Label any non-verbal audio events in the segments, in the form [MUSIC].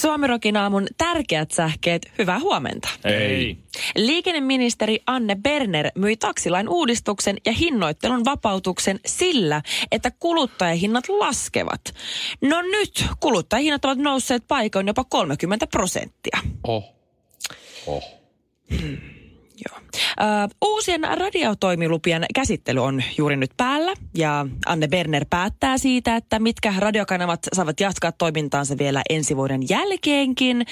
Suomirokin aamun tärkeät sähkeet, hyvää huomenta. Ei. Liikenneministeri Anne Berner myi taksilain uudistuksen ja hinnoittelun vapautuksen sillä, että kuluttajahinnat laskevat. No nyt kuluttajahinnat ovat nousseet paikoin jopa 30 prosenttia. Oh. Oh. Joo. Ö, uusien radiotoimilupien käsittely on juuri nyt päällä ja Anne Berner päättää siitä, että mitkä radiokanavat saavat jatkaa toimintaansa vielä ensi vuoden jälkeenkin.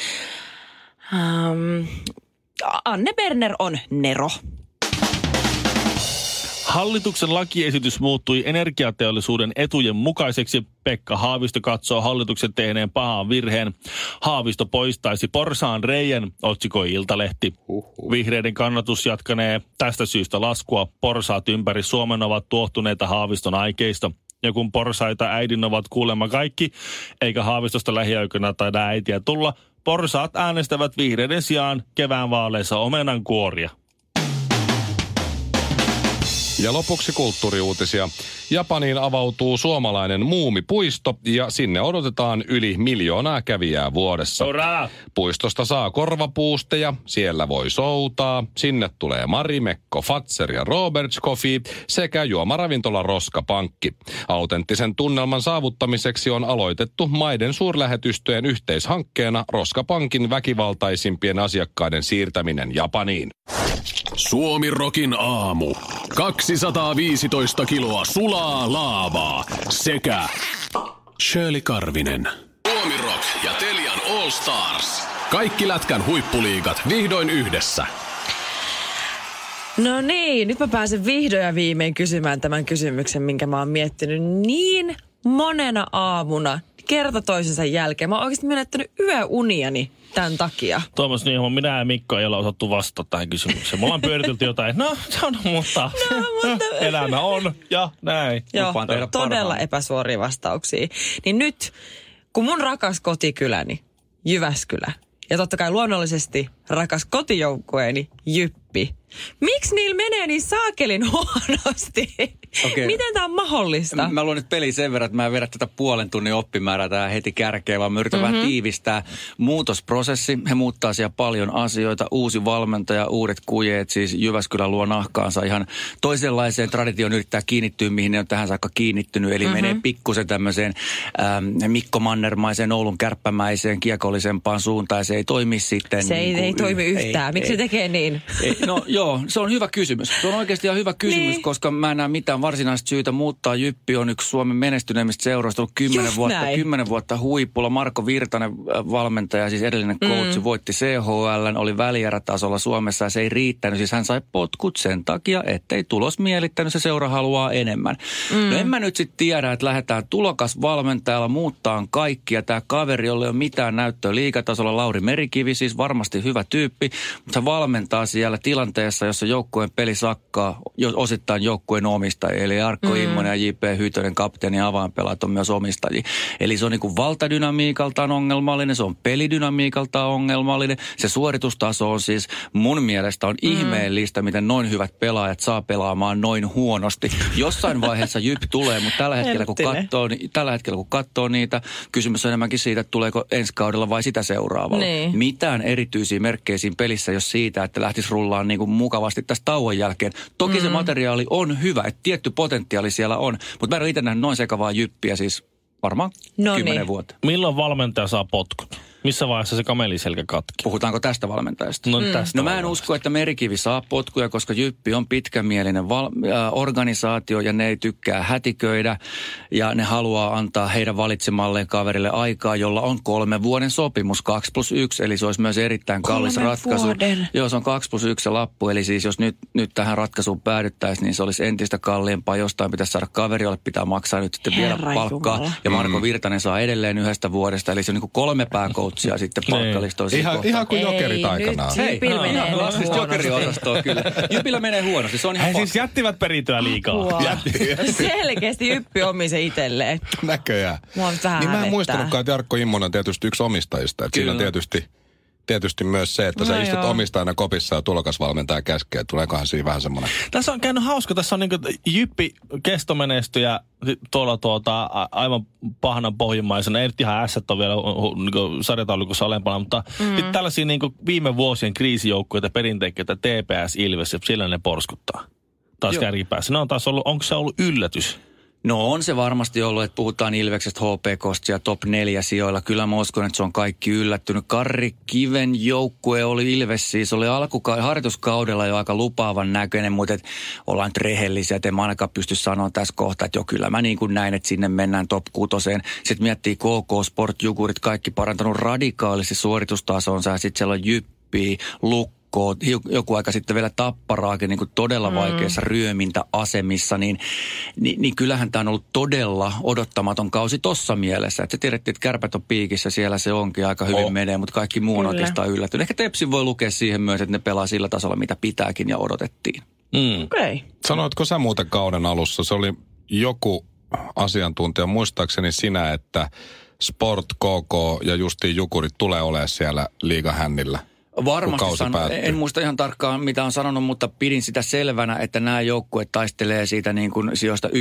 Ähm, Anne Berner on Nero. Hallituksen lakiesitys muuttui energiateollisuuden etujen mukaiseksi. Pekka Haavisto katsoo hallituksen tehneen pahan virheen. Haavisto poistaisi porsaan reijän, otsikoi Iltalehti. Uhuh. Vihreiden kannatus jatkanee tästä syystä laskua. Porsaat ympäri Suomen ovat tuohtuneita Haaviston aikeista. Ja kun porsaita äidin ovat kuulemma kaikki, eikä Haavistosta lähiaikoina taida äitiä tulla, porsaat äänestävät vihreiden sijaan kevään vaaleissa omenan kuoria. Ja lopuksi kulttuuriuutisia. Japaniin avautuu suomalainen muumipuisto ja sinne odotetaan yli miljoonaa kävijää vuodessa. Ura! Puistosta saa korvapuusteja, siellä voi soutaa, sinne tulee Marimekko, Fatser ja Roberts Coffee sekä juomaravintola Roskapankki. Autenttisen tunnelman saavuttamiseksi on aloitettu maiden suurlähetystöjen yhteishankkeena Roskapankin väkivaltaisimpien asiakkaiden siirtäminen Japaniin. Suomi Rokin aamu. 215 kiloa sulaa laavaa sekä Shirley Karvinen. Suomi Rock ja Telian All Stars. Kaikki Lätkän huippuliigat vihdoin yhdessä. No niin, nyt mä pääsen vihdoin ja viimein kysymään tämän kysymyksen, minkä mä oon miettinyt niin monena aamuna kerta toisensa jälkeen. Mä oon oikeasti menettänyt yöuniani tämän takia. Tuomas Niiholma, minä ja Mikko ei ole osattu vastata tähän kysymykseen. Me ollaan pyöritelty jotain, no se on, mutta, [LAUGHS] No, mutta... [LAUGHS] elämä on ja näin. Joo, todella parhaani. epäsuoria vastauksia. Niin nyt, kun mun rakas kotikyläni, Jyväskylä, ja totta kai luonnollisesti rakas kotijoukkueeni, Jyppi. Miksi niillä menee niin saakelin huonosti? Okei. Miten tämä on mahdollista? Mä luon nyt peli sen verran, että mä en vedä tätä puolen tunnin oppimäärää tää heti kärkeen, vaan mä yritän mm-hmm. vähän tiivistää. Muutosprosessi, he muuttaa siellä paljon asioita. Uusi valmentaja, uudet kujeet, siis Jyväskylän luo nahkaansa ihan toisenlaiseen traditioon yrittää kiinnittyä, mihin ne on tähän saakka kiinnittynyt. Eli mm-hmm. menee pikkusen tämmöiseen ähm, Mikko Mannermaiseen, Oulun kärppämäiseen, kiekollisempaan suuntaan. Se ei toimi sitten. se ei, niin kuin ei toimi yhtään. Miksi se tekee niin? ei, no joo, se on hyvä kysymys. Se on oikeasti ihan hyvä kysymys, Niin. niin. koska mä en näe mitään varsinaista syytä muuttaa. Jyppi on yksi Suomen menestyneimmistä seuroista, ollut kymmenen Just vuotta, näin. kymmenen vuotta huipulla. Marko Virtanen äh, valmentaja, siis edellinen coachi, mm. voitti CHL, oli välierätasolla Suomessa ja se ei riittänyt. Siis hän sai potkut sen takia, ettei tulos mielittänyt, se seura haluaa enemmän. Mm. No en mä nyt sitten tiedä, että lähdetään tulokas valmentajalla muuttaa kaikkia. Tämä kaveri, jolle ei ole mitään näyttöä liikatasolla, Lauri Merikivi, siis varmasti hyvä tyyppi, mutta valmentaa siellä tilanteessa, jossa joukkueen peli sakkaa, osittain joukkueen omistajia. Eli Arkko mm. Immonen ja J.P. Hytönen, kapteeni ja avainpelaat on myös omistajia. Eli se on niin kuin valtadynamiikaltaan ongelmallinen, se on pelidynamiikaltaan ongelmallinen. Se suoritustaso on siis mun mielestä on mm. ihmeellistä, miten noin hyvät pelaajat saa pelaamaan noin huonosti. Jossain vaiheessa Jyp tulee, mutta tällä hetkellä kun katsoo, ni- tällä hetkellä kun katsoo niitä, kysymys on enemmänkin siitä, että tuleeko ensi kaudella vai sitä seuraavalla. Niin. Mitään erityisiä merkkejä siinä pelissä, jos siitä, että lähtisi rullaan niin kuin mukavasti tästä tauon jälkeen. Toki mm. se materiaali on hyvä, että tietty potentiaali siellä on, mutta mä en ole itse nähnyt noin sekavaa jyppiä siis varmaan No kymmenen niin. vuotta. Milloin valmentaja saa potkut? Missä vaiheessa se kameliselkä katki? Puhutaanko tästä valmentajasta? No, tästä No mä en usko, että Merikivi saa potkuja, koska Jyppi on pitkämielinen val- äh, organisaatio ja ne ei tykkää hätiköidä. Ja ne haluaa antaa heidän valitsemalleen kaverille aikaa, jolla on kolme vuoden sopimus, 2 plus 1. Eli se olisi myös erittäin kallis Kolmen ratkaisu. vuoden. Joo, se on 2 plus 1 se lappu. Eli siis jos nyt, nyt tähän ratkaisuun päädyttäisiin, niin se olisi entistä kalliimpaa. Jostain pitäisi saada kaveri, jolle pitää maksaa nyt sitten vielä Herra palkkaa. Jumala. Ja Marko Virtanen saa edelleen yhdestä vuodesta. Eli se on niin kuin kolme pääkoutsia sitten palkkalistoissa. Ihan, kohta. ihan kuin jokerit Ei, aikanaan. nyt- Hei, Jypillä menee ihan klassista huonosti. jokeriosastoa kyllä. Jypillä menee huonosti, se on ihan He siis jättivät perintöä liikaa. Apua. Jätti. Selkeästi Jyppi omi se itselleen. Näköjään. Mua niin mä en muistanutkaan, että Jarkko Immonen on tietysti yksi omistajista. Että siinä on tietysti, tietysti myös se, että No sä istut joo. omistajana kopissa ja tulokasvalmentaja käskee. Tuleekohan siinä vähän semmoinen... Tässä on käynyt hauska. Tässä on niin Jyppi kestomenestyjä tuolla tuota, a- aivan pahana pohjimmaisena. Ei nyt ihan ässät ole vielä niin sarjataulukossa alempana, mutta mm. tällaisia niin viime vuosien kriisijoukkueita, perinteikkeitä, TPS, Ilves, siellä ne porskuttaa. Taas Joo. kärkipäässä. Ne on taas ollut, onko se ollut yllätys? No on se varmasti ollut, että puhutaan Ilveksestä, HPKsta ja top neljä sijoilla. Kyllä mä uskon, että se on kaikki yllättynyt. Karri Kiven joukkue oli Ilves siis, oli alkuka- harjoituskaudella jo aika lupaavan näköinen, mutta et ollaan nyt rehellisiä, että en mä ainakaan pysty sanoa tässä kohtaa, että jo kyllä mä niin kuin näin, että sinne mennään top kutoseen. Sitten miettii KK Sport Jukurit, kaikki parantanut radikaalisti suoritustasonsa ja sitten siellä on Jyppi, Lukko, joku aika sitten vielä tapparaakin niin kuin todella vaikeissa ryömintäasemissa, niin, niin, niin kyllähän tämä on ollut todella odottamaton kausi tossa mielessä. Että se tiedettiin, että kärpät on piikissä, siellä se onkin aika hyvin Oh. menee, mutta kaikki muu on oikeastaan yllättynyt. Ehkä Tepsi voi lukea siihen myös, että ne pelaa sillä tasolla, mitä pitääkin ja odotettiin. Mm. Okei. Okay. Sanoitko sä muuten kauden alussa, se oli joku asiantuntija, muistaakseni sinä, että Sport, KK ja justiin Jukurit tulee olemaan siellä liigahännillä? Kun Varmasti päättyy. en muista ihan tarkkaan mitä on sanonut, mutta pidin sitä selvänä, että nämä joukkueet taistelee siitä niin kuin sijoista 11-15.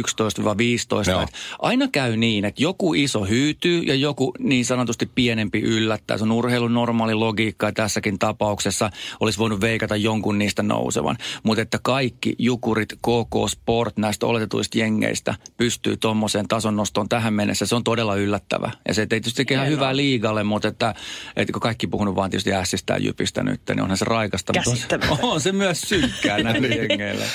Joo. Että aina käy niin, että joku iso hyytyy ja joku niin sanotusti pienempi yllättää. Se on urheilun normaali logiikka ja tässäkin tapauksessa olisi voinut veikata jonkun niistä nousevan. Mutta että kaikki jukurit, KK Sport näistä oletetuista jengeistä pystyy tuommoiseen tason nostoon tähän mennessä. Se on todella yllättävä. Ja se ei tietysti tekee ihan hyvää liigalle, mutta että, että kun kaikki puhunut vaan tietysti ässistä ja jypistä nyt, niin onhan se raikasta. mutta on se- Käsittämätöntä. On se myös synkkää näille jengeille.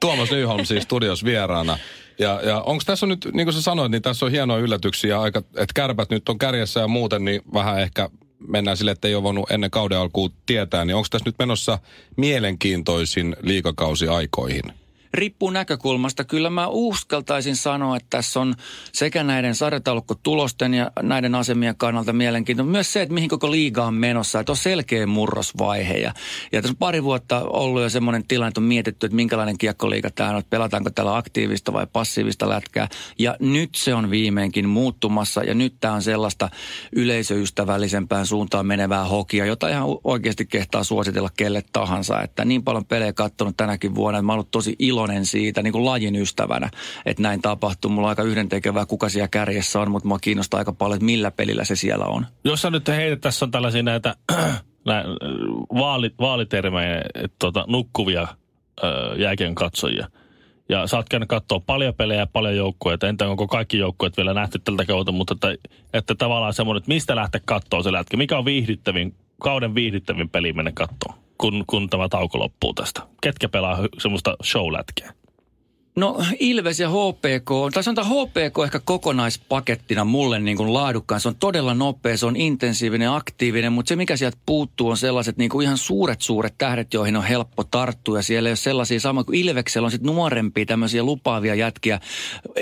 Tuomas Nyholm siis studios vieraana. Ja, ja onko tässä nyt, niin kuin sä sanoit, niin tässä on hienoja yllätyksiä, aika, että kärpät nyt on kärjessä ja muuten, niin vähän ehkä mennään sille, että ei ole voinut ennen kauden alkuun tietää, niin onko tässä nyt menossa mielenkiintoisin liikakausi aikoihin? Riippuu näkökulmasta. Kyllä mä uskaltaisin sanoa, että tässä on sekä näiden sarjataulukkotulosten ja näiden asemien kannalta mielenkiintoista. Myös se, että mihin koko liiga on menossa. Että on selkeä murrosvaihe. Ja, ja tässä on pari vuotta ollut jo semmoinen tilanne, että on mietitty, että minkälainen kiekkoliiga tämä on. Että pelataanko täällä aktiivista vai passiivista lätkää. Ja nyt se on viimeinkin muuttumassa. Ja nyt tämä on sellaista yleisöystävällisempään suuntaan menevää hokia, jota ihan oikeasti kehtaa suositella kelle tahansa. Että niin paljon pelejä katsonut tänäkin vuonna, että mä oon ollut tosi iloinen siitä niin kuin lajin ystävänä, että näin tapahtuu. Mulla on aika yhdentekevää, kuka siellä kärjessä on, mutta mua kiinnostaa aika paljon, että millä pelillä se siellä on. Jos sä nyt heität, tässä on tällaisia näitä [CLEARS THROAT] nä, vaali, vaalitermejä, et, tota, nukkuvia jääkien katsojia. Ja sä oot käynyt katsoa paljon pelejä ja paljon joukkueita. Entä onko kaikki joukkueet vielä nähty tältä kautta, mutta että, että tavallaan semmoinen, että mistä lähteä katsoa se lätkä. Mikä on viihdyttävin, kauden viihdyttävin peli mennä katsoa, kun, kun tämä tauko loppuu tästä? Ketkä pelaa semmoista show-lätkeä? No Ilves ja HPK, tai sanotaan HPK ehkä kokonaispakettina mulle niin kuin laadukkaan. Se on todella nopea, se on intensiivinen, aktiivinen, mutta se mikä sieltä puuttuu on sellaiset niin kuin ihan suuret suuret tähdet, joihin on helppo tarttua. Ja siellä ei ole sellaisia samoja kuin Ilveksellä on sitten nuorempia tämmöisiä lupaavia jätkiä.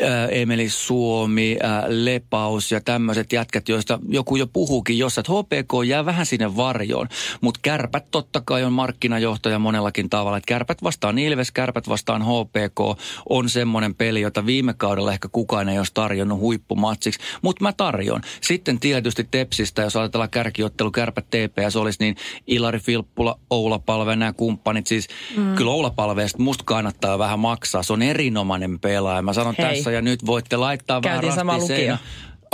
Ää, Emeli Suomi, ää, Lepaus ja tämmöiset jätkät, joista joku jo puhuukin jossain. Että HPK jää vähän sinne varjoon, mutta kärpät totta kai on markkinajohtaja monellakin tavalla. Että kärpät vastaan Ilves, kärpät vastaan HPK on semmoinen peli, jota viime kaudella ehkä kukaan ei olisi tarjonnut huippumatsiksi, mutta mä tarjon. Sitten tietysti Tepsistä, jos ajatellaan kärkiottelu, kärpät TPS olisi, niin Ilari Filppula, Oula Palve, nämä kumppanit, siis mm. kyllä Oula Palveesta musta kannattaa vähän maksaa. Se on erinomainen pelaaja. Mä sanon Hei. tässä ja nyt voitte laittaa Käytiin vähän seinä.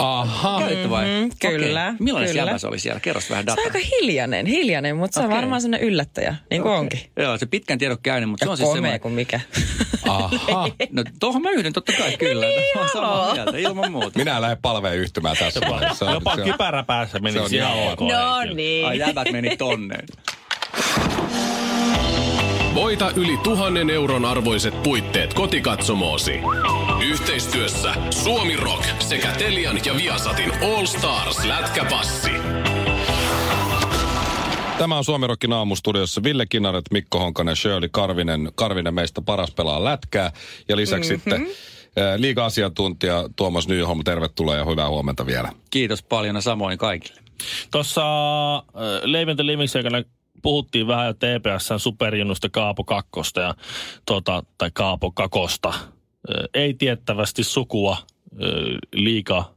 Aha. Vai? Mhm, kyllä, Okei. Millainen kyllä. se oli siellä? Kerros vähän Se on dataa. aika hiljainen, hiljainen, mutta se on varmaan sellainen yllättäjä, niin kuin onkin. Joo, se pitkän tiedon käynyt, mutta se Ja on siis semmoinen... kuin mikä. [LAUGHS] Aha. No tohon mä yhdyn totta kai kyllä. niin, Mä oon samaa mieltä, ilman muuta. Minä en lähde palveen yhtymään tässä vaiheessa. Se Jopa se on- kypärä päässä meni se on ihan ok. No niin. Ai jäbät meni tonne. Voita yli tuhannen euron arvoiset puitteet kotikatsomoosi. Yhteistyössä Suomi Rock sekä Telian ja Viasatin All Stars lätkäpassi. Tämä on Suomi Rockin aamustudiossa Ville Kinnaret, Mikko Honkanen, Shirley Karvinen. Karvinen meistä paras pelaa lätkää. Ja lisäksi mm-hmm. sitten äh, liiga-asiantuntija Tuomas Nyholm, tervetuloa ja hyvää huomenta vielä. Kiitos paljon ja samoin kaikille. Tuossa äh, Leivente Livingsin aikana puhuttiin vähän jo TPSn superjunnusta Kaapo Kakkosta ja, tota, tai Kaapo Kakosta. Ei tiettävästi sukua liika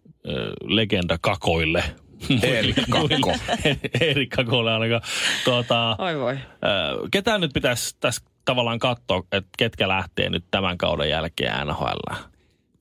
legenda Kakoille. Erik Kakko. Erik Kakolle ainakaan. Tuota, Oi voi. ketään nyt pitäisi tässä tavallaan katsoa, että ketkä lähtee nyt tämän kauden jälkeen NHL?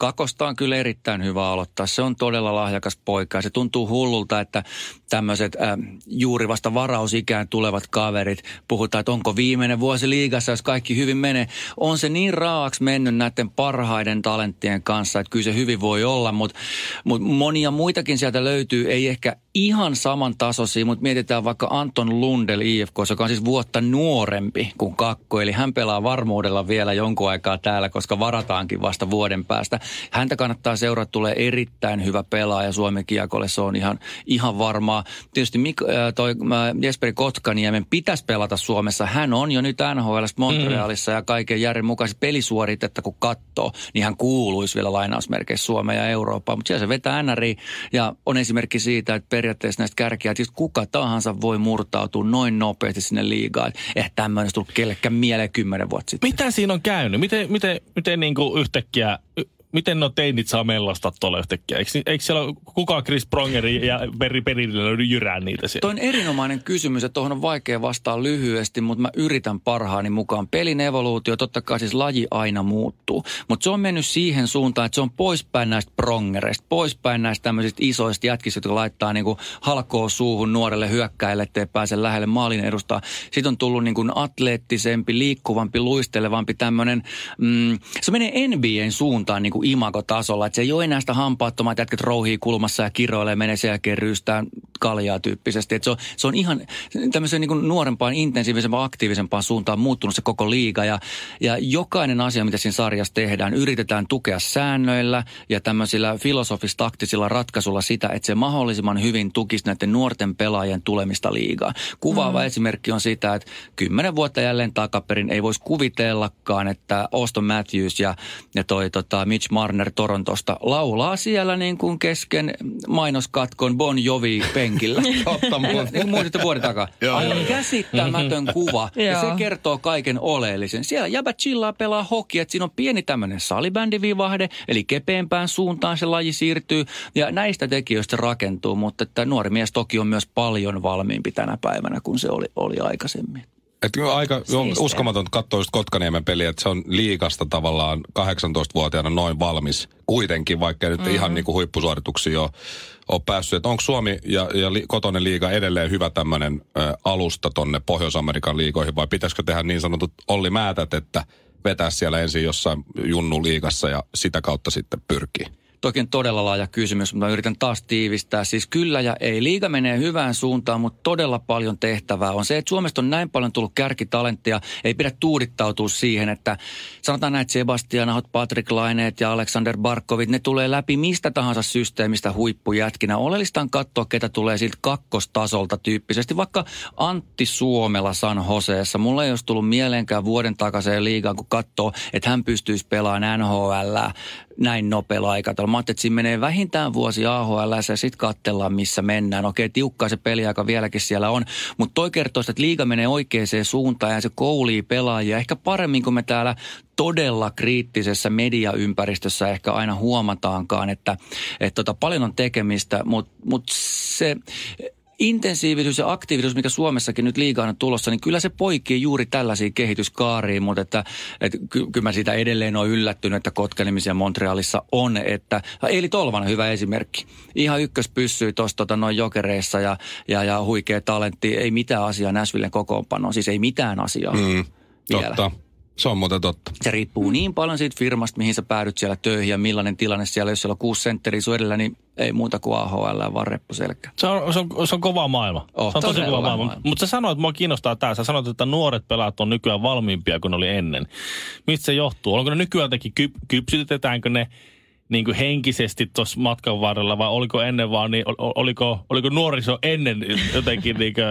Kakosta on kyllä erittäin hyvä aloittaa. Se on todella lahjakas poika ja se tuntuu hullulta, että tämmöiset äh, juuri vasta varausikään tulevat kaverit puhutaan, että onko viimeinen vuosi liigassa, jos kaikki hyvin menee. On se niin raaaksi mennyt näiden parhaiden talenttien kanssa, että kyllä se hyvin voi olla, mutta, mutta monia muitakin sieltä löytyy, ei ehkä ihan saman tasoisia, mutta mietitään vaikka Anton Lundel IFK, joka on siis vuotta nuorempi kuin Kakko, eli hän pelaa varmuudella vielä jonkun aikaa täällä, koska varataankin vasta vuoden päästä. Häntä kannattaa seurata, tulee erittäin hyvä pelaaja Suomen kiekolle, se on ihan, ihan varmaa. Tietysti Mik, äh, toi, Jesperi Kotkaniemen pitäisi pelata Suomessa. Hän on jo nyt NHL Montrealissa mm. ja kaiken järjen mukaisesti pelisuoritetta kun katsoo, niin hän kuuluisi vielä lainausmerkeissä Suomeen ja Eurooppaan. Mutta siellä se vetää NRI ja on esimerkki siitä, että periaatteessa näistä kärkiä, että just kuka tahansa voi murtautua noin nopeasti sinne liigaan. Eihän tämmöinen tullut kellekään mieleen kymmenen vuotta sitten. Mitä siinä on käynyt? Miten, miten, miten niin kuin yhtäkkiä, miten no teinit saa mellastaa tuolla yhtäkkiä? Eikö, eikö siellä kukaan Chris Prongeri ja Perri Perillä jyrää niitä siellä? Toi on erinomainen kysymys ja tuohon on vaikea vastaa lyhyesti, mutta mä yritän parhaani mukaan. Pelin evoluutio, totta kai siis laji aina muuttuu, mutta se on mennyt siihen suuntaan, että se on poispäin näistä prongereista, poispäin näistä tämmöisistä isoista jätkistä, jotka laittaa niinku halkoa suuhun nuorelle hyökkäille, ettei pääse lähelle maalin edustaa. Sitten on tullut niinku atleettisempi, liikkuvampi, luistelevampi tämmöinen, mm, se menee NBAn suuntaan niinku imagotasolla, että se ei ole enää sitä hampaattomat jätkät rouhii kulmassa ja kiroilee, menee sen jälkeen ryystään kaljaa tyyppisesti. Et se, on, se on ihan tämmöiseen niin nuorempaan, intensiivisempaan, aktiivisempaan suuntaan muuttunut se koko liiga. Ja, ja jokainen asia, mitä siinä sarjassa tehdään, yritetään tukea säännöillä ja tämmöisillä filosofis-taktisilla ratkaisulla sitä, että se mahdollisimman hyvin tukisi näiden nuorten pelaajien tulemista liigaan. Kuvaava mm. esimerkki on sitä, että kymmenen vuotta jälleen takaperin ei voisi kuvitellakaan, että Auston Matthews ja, ja toi tota Mitch Marner Torontosta laulaa siellä niin kuin kesken mainoskatkon Bon Jovi penkillä. Totta kuin muistitte vuoden takaa. Joo, Aivan joo, joo. käsittämätön kuva. ja se kertoo kaiken oleellisen. Siellä jäbä chillaa pelaa hoki, että siinä on pieni tämmöinen salibändivivahde, eli kepeämpään suuntaan se laji siirtyy. Ja näistä tekijöistä rakentuu, mutta että nuori mies toki on myös paljon valmiimpi tänä päivänä kuin se oli, oli aikaisemmin. Et aika on Siistiä. uskomatonta katsoa just Kotkaniemen peliä, että se on liikasta tavallaan 18-vuotiaana noin valmis kuitenkin, vaikka nyt mm-hmm. ihan niin kuin huippusuorituksia ole, ole päässyt. Et onko Suomi ja, ja li, kotonen liiga edelleen hyvä tämmöinen alusta tonne Pohjois-Amerikan liigoihin vai pitäisikö tehdä niin sanotut Olli Määtät, että vetää siellä ensin jossain junnu liigassa ja sitä kautta sitten pyrkii? Toki todella laaja kysymys, mutta yritän taas tiivistää. Siis kyllä ja ei. Liiga menee hyvään suuntaan, mutta todella paljon tehtävää on se, että Suomesta on näin paljon tullut kärkitalenttia. Ei pidä tuudittautua siihen, että sanotaan näin, että Sebastian Ahot, Patrick Laineet ja Alexander Barkovit, ne tulee läpi mistä tahansa systeemistä huippujätkinä. Oleellista on katsoa, ketä tulee siltä kakkostasolta tyyppisesti. Vaikka Antti Suomela San Joseessa. Mulla ei olisi tullut mieleenkään vuoden takaisin liigaan, kun katsoo, että hän pystyisi pelaamaan NHL näin nopealla aikataululla. Mä ajattelin, että siinä menee vähintään vuosi AHL ja sitten katsellaan, missä mennään. Okei, tiukkaa se peliaika vieläkin siellä on, mutta toi kertoo, että liiga menee oikeaan suuntaan ja se koulii pelaajia ehkä paremmin kuin me täällä todella kriittisessä mediaympäristössä ehkä aina huomataankaan, että, että tota, paljon on tekemistä, mutta mut se intensiivisyys ja aktiivisuus, mikä Suomessakin nyt liigaan on tulossa, niin kyllä se poikii juuri tällaisiin kehityskaariin, mutta että, että ky- kyllä mä siitä edelleen on yllättynyt, että Kotkanimisiä Montrealissa on, että Eili Tolvanen hyvä esimerkki. Ihan ykkös pysyy tuossa tota, noin jokereissa ja, ja, ja huikea talentti, ei mitään asiaa Näsvillen kokoonpanoon, siis ei mitään asiaa. Mm, vielä. totta. Se on muuten totta. Se riippuu niin paljon siitä firmasta, mihin sä päädyt siellä töihin ja millainen tilanne siellä. Jos siellä on kuusi sentteriä sun edellä, niin ei muuta kuin AHL, vaan reppuselkä. Se on, se on, se on kova maailma. Oh, se on tosi kova maailma. maailma. Mutta sä sanoit, että mua kiinnostaa tämä. Sä sanoit, että nuoret pelaat on nykyään valmiimpia kuin oli ennen. Mistä se johtuu? Onko ne nykyään kyp, kypsytetäänkö ne niin kuin henkisesti tuossa matkan varrella vai oliko ennen vaan niin, ol- oliko, oliko nuoriso ennen jotenkin [LAUGHS] niin kuin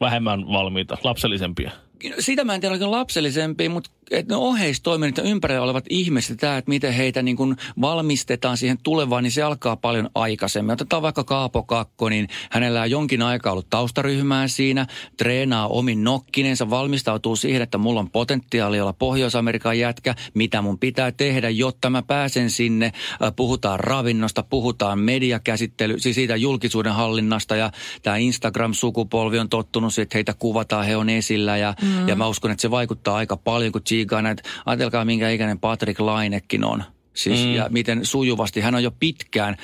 vähemmän valmiita, lapsellisempia? Sitä mä en tiedä, oliko lapsellisempia, mutta että ne oheistoiminnot ja ympärillä olevat ihmiset, tämä, että miten heitä niin kuin valmistetaan siihen tulevaan, niin se alkaa paljon aikaisemmin. Otetaan vaikka Kaapo Kakko, niin hänellä on jonkin aikaa ollut taustaryhmää siinä, treenaa omin nokkinensa, valmistautuu siihen, että mulla on potentiaali olla Pohjois-Amerikan jätkä, mitä mun pitää tehdä, jotta mä pääsen sinne. Äh, Puhutaan ravinnosta, puhutaan mediakäsittely, siis siitä julkisuuden hallinnasta ja tämä Instagram-sukupolvi on tottunut siihen, että heitä kuvataan, he on esillä ja, mm. ja mä uskon, että se vaikuttaa aika paljon, kun tsiikaa näitä, ajatelkaa minkä ikäinen Patrick Lainekin on. Siis, mm. Ja miten sujuvasti hän on jo pitkään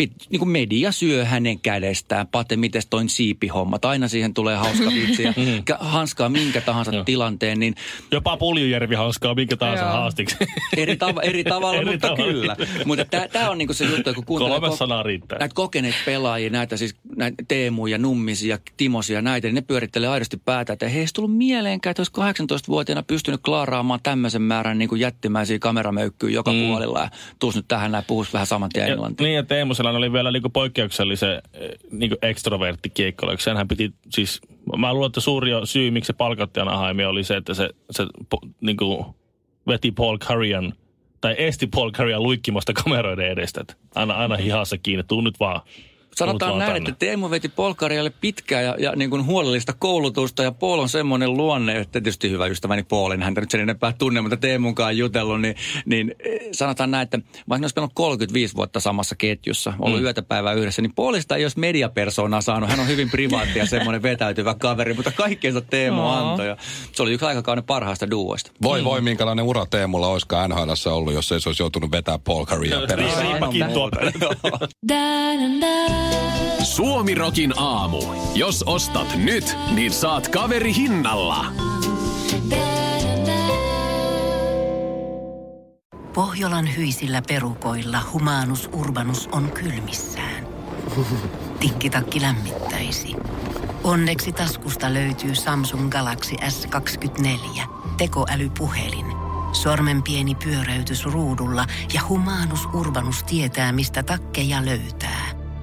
pit, niin kuin media syö hänen kädestään. Pate, miten toin siipihommat. Aina siihen tulee hauska [LAUGHS] vitsi ja kä- hanskaa minkä tahansa tilanteen. Niin Jopa Puljujärvi hauskaa minkä tahansa haastiksi. [LAUGHS] eri, tav- eri tavalla, Eri mutta tavalla. kyllä. Mutta tämä on niinku se juttu, kun kuuntelee ko- näitä kokeneita pelaajia, näitä siis näitä Teemuja, Nummisia, Timosia, näitä, niin ne pyörittelee aidosti päätä, että ei heistä tullut mieleenkään, että olisi 18-vuotiaana pystynyt klaaraamaan tämmöisen määrän niin kuin jättimäisiä kameramöykkyjä joka mm. puolella ja tuus nyt tähän näin, puhus vähän saman tien Ja, englantia. niin, ja Teemu Selän oli vielä niinku poikkeuksellisen niinku ekstrovertti kiekkoilla. Senhän piti siis, mä luulen, että suuri syy, miksi se palkattiin Anaheimia oli se, että se, se po, niinku veti Paul Curryan, tai esti Paul Curryan luikkimasta kameroiden edestä. Että Aina, aina hihassa kiinni, tuu nyt vaan. Sanotaan näin, tänne. että Teemu veti Polkarialle pitkää ja, ja niin kuin huolellista koulutusta ja Paul on semmoinen luonne, että tietysti hyvä ystäväni Paul, en häntä nyt sen enempää tunne, mutta Teemunkaan jutellut, niin, niin eh, sanotaan näin, että vaikka ne olisi pelannut 35 vuotta samassa ketjussa, ollut mm. yötä päivää yhdessä, niin Paulista ei olisi mediapersonaa saanut. Hän on hyvin privaatti ja semmoinen vetäytyvä kaveri, mutta kaikkeensa Teemu Joo. antoi. Ja se oli yksi aikakauden parhaista duoista. Voi voi, minkälainen ura Teemulla olisikaan NHLssä ollut, jos ei se olisi joutunut vetää Paul Currya perässä. Riipakin tuo. Suomi Rokin aamu. Jos ostat nyt, niin saat kaveri hinnalla. Pohjolan hyisillä perukoilla humanus urbanus on kylmissään. Tikkitakki lämmittäisi. Onneksi taskusta löytyy Samsung Galaxy S24 tekoälypuhelin. Sormen pieni pyöräytys ruudulla ja humanus urbanus tietää, mistä takkeja löytää.